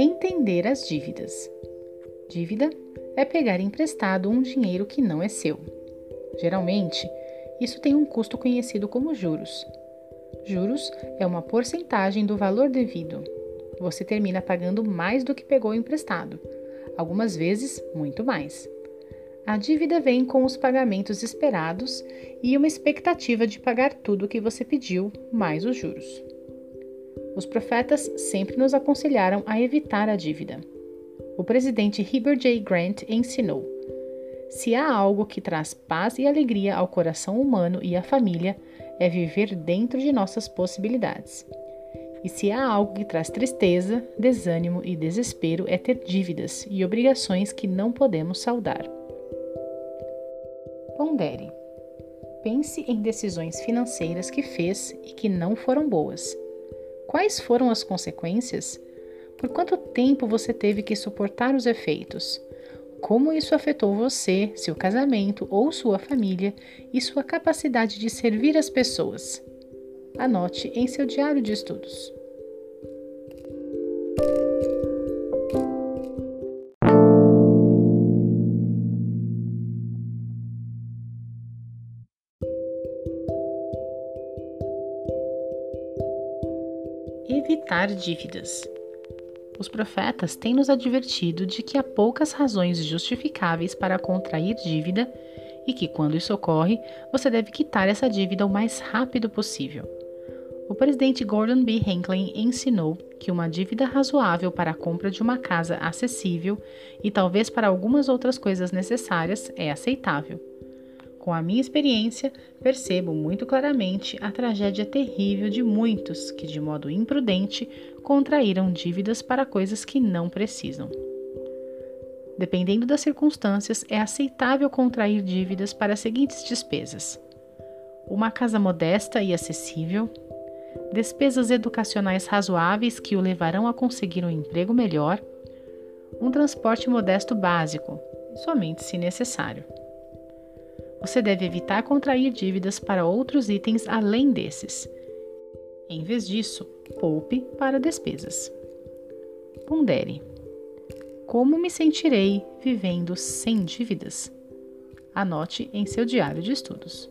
Entender as dívidas. Dívida é pegar emprestado um dinheiro que não é seu. Geralmente, isso tem um custo conhecido como juros. Juros é uma porcentagem do valor devido. Você termina pagando mais do que pegou emprestado, algumas vezes muito mais. A dívida vem com os pagamentos esperados e uma expectativa de pagar tudo o que você pediu, mais os juros. Os profetas sempre nos aconselharam a evitar a dívida. O presidente Heber J. Grant ensinou: se há algo que traz paz e alegria ao coração humano e à família, é viver dentro de nossas possibilidades. E se há algo que traz tristeza, desânimo e desespero, é ter dívidas e obrigações que não podemos saldar. Pondere. Pense em decisões financeiras que fez e que não foram boas. Quais foram as consequências? Por quanto tempo você teve que suportar os efeitos? Como isso afetou você, seu casamento ou sua família e sua capacidade de servir as pessoas? Anote em seu diário de estudos. Evitar dívidas. Os profetas têm nos advertido de que há poucas razões justificáveis para contrair dívida e que, quando isso ocorre, você deve quitar essa dívida o mais rápido possível. O presidente Gordon B. Hinckley ensinou que uma dívida razoável para a compra de uma casa acessível e talvez para algumas outras coisas necessárias é aceitável. Com a minha experiência, percebo muito claramente a tragédia terrível de muitos que, de modo imprudente, contraíram dívidas para coisas que não precisam. Dependendo das circunstâncias, é aceitável contrair dívidas para as seguintes despesas: uma casa modesta e acessível, despesas educacionais razoáveis que o levarão a conseguir um emprego melhor, um transporte modesto básico, somente se necessário. Você deve evitar contrair dívidas para outros itens além desses. Em vez disso, poupe para despesas. Pondere: Como me sentirei vivendo sem dívidas? Anote em seu diário de estudos.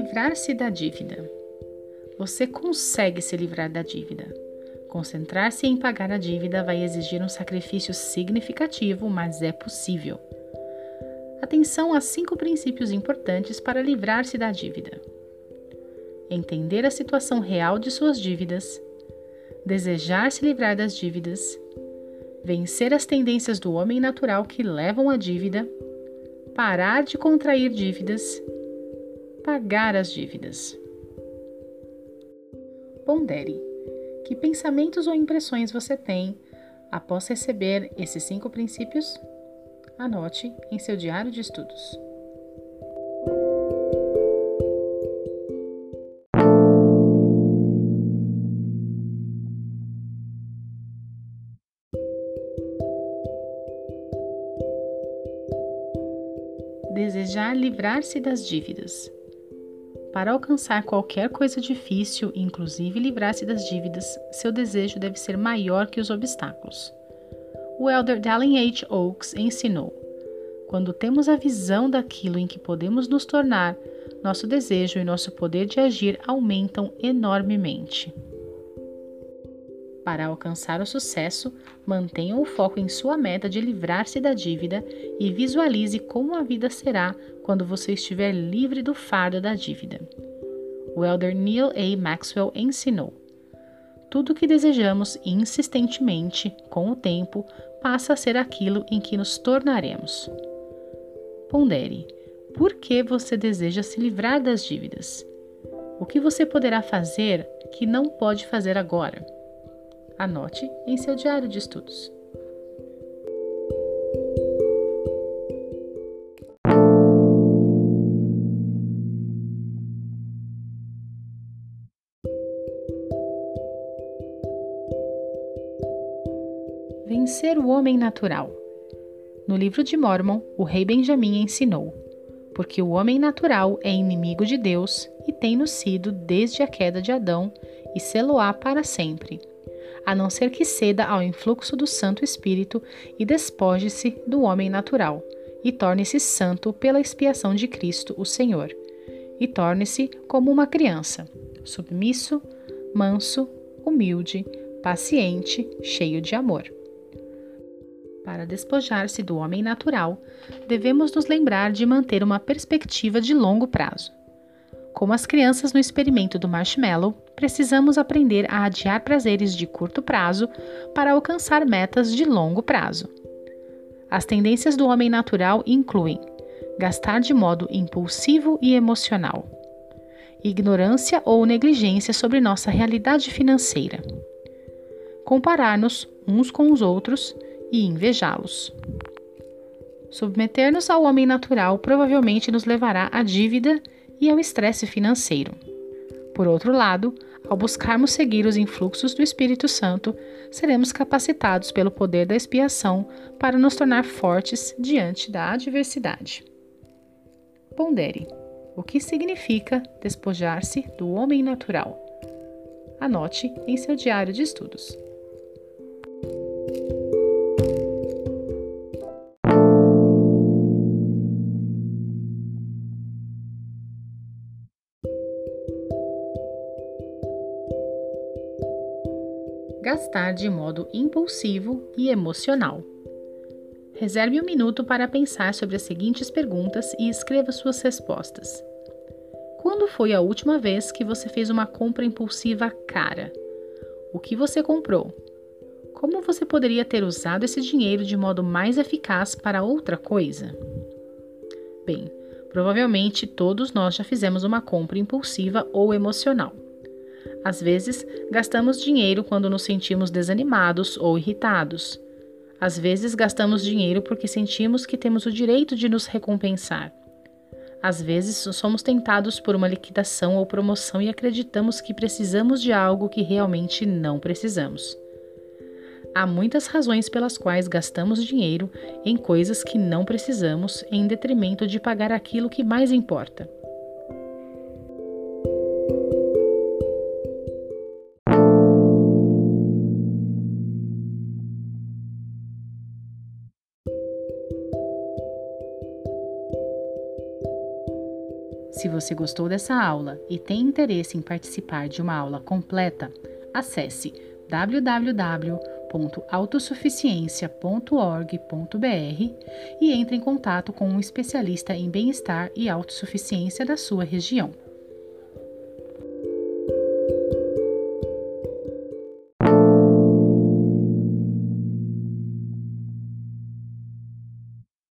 Livrar-se da dívida. Você consegue se livrar da dívida. Concentrar-se em pagar a dívida vai exigir um sacrifício significativo, mas é possível. Atenção a cinco princípios importantes para livrar-se da dívida: entender a situação real de suas dívidas, desejar se livrar das dívidas, vencer as tendências do homem natural que levam à dívida, parar de contrair dívidas pagar as dívidas. Pondere que pensamentos ou impressões você tem após receber esses cinco princípios? Anote em seu diário de estudos. Desejar livrar-se das dívidas. Para alcançar qualquer coisa difícil, inclusive livrar-se das dívidas, seu desejo deve ser maior que os obstáculos. O elder Dallin H. Oaks ensinou: quando temos a visão daquilo em que podemos nos tornar, nosso desejo e nosso poder de agir aumentam enormemente. Para alcançar o sucesso, mantenha o foco em sua meta de livrar-se da dívida e visualize como a vida será quando você estiver livre do fardo da dívida. O elder Neil A. Maxwell ensinou: Tudo o que desejamos insistentemente, com o tempo, passa a ser aquilo em que nos tornaremos. Pondere: por que você deseja se livrar das dívidas? O que você poderá fazer que não pode fazer agora? Anote em seu diário de estudos. Vencer o homem natural. No livro de Mormon, o rei Benjamim ensinou: Porque o homem natural é inimigo de Deus e tem-no sido desde a queda de Adão e sê-lo-á para sempre, a não ser que ceda ao influxo do Santo Espírito e despoje-se do homem natural e torne-se santo pela expiação de Cristo, o Senhor, e torne-se como uma criança, submisso, manso, humilde, paciente, cheio de amor. Para despojar-se do homem natural, devemos nos lembrar de manter uma perspectiva de longo prazo. Como as crianças no experimento do marshmallow, precisamos aprender a adiar prazeres de curto prazo para alcançar metas de longo prazo. As tendências do homem natural incluem gastar de modo impulsivo e emocional, ignorância ou negligência sobre nossa realidade financeira, comparar-nos uns com os outros e invejá-los. Submeter-nos ao homem natural provavelmente nos levará à dívida e ao estresse financeiro. Por outro lado, ao buscarmos seguir os influxos do Espírito Santo, seremos capacitados pelo poder da expiação para nos tornar fortes diante da adversidade. Pondere: o que significa despojar-se do homem natural? Anote em seu diário de estudos. Gastar de modo impulsivo e emocional. Reserve um minuto para pensar sobre as seguintes perguntas e escreva suas respostas. Quando foi a última vez que você fez uma compra impulsiva cara? O que você comprou? Como você poderia ter usado esse dinheiro de modo mais eficaz para outra coisa? Bem, provavelmente todos nós já fizemos uma compra impulsiva ou emocional. Às vezes, gastamos dinheiro quando nos sentimos desanimados ou irritados. Às vezes, gastamos dinheiro porque sentimos que temos o direito de nos recompensar. Às vezes, somos tentados por uma liquidação ou promoção e acreditamos que precisamos de algo que realmente não precisamos. Há muitas razões pelas quais gastamos dinheiro em coisas que não precisamos em detrimento de pagar aquilo que mais importa. Se você gostou dessa aula e tem interesse em participar de uma aula completa, acesse www.autossuficiencia.org.br e entre em contato com um especialista em bem-estar e autossuficiência da sua região.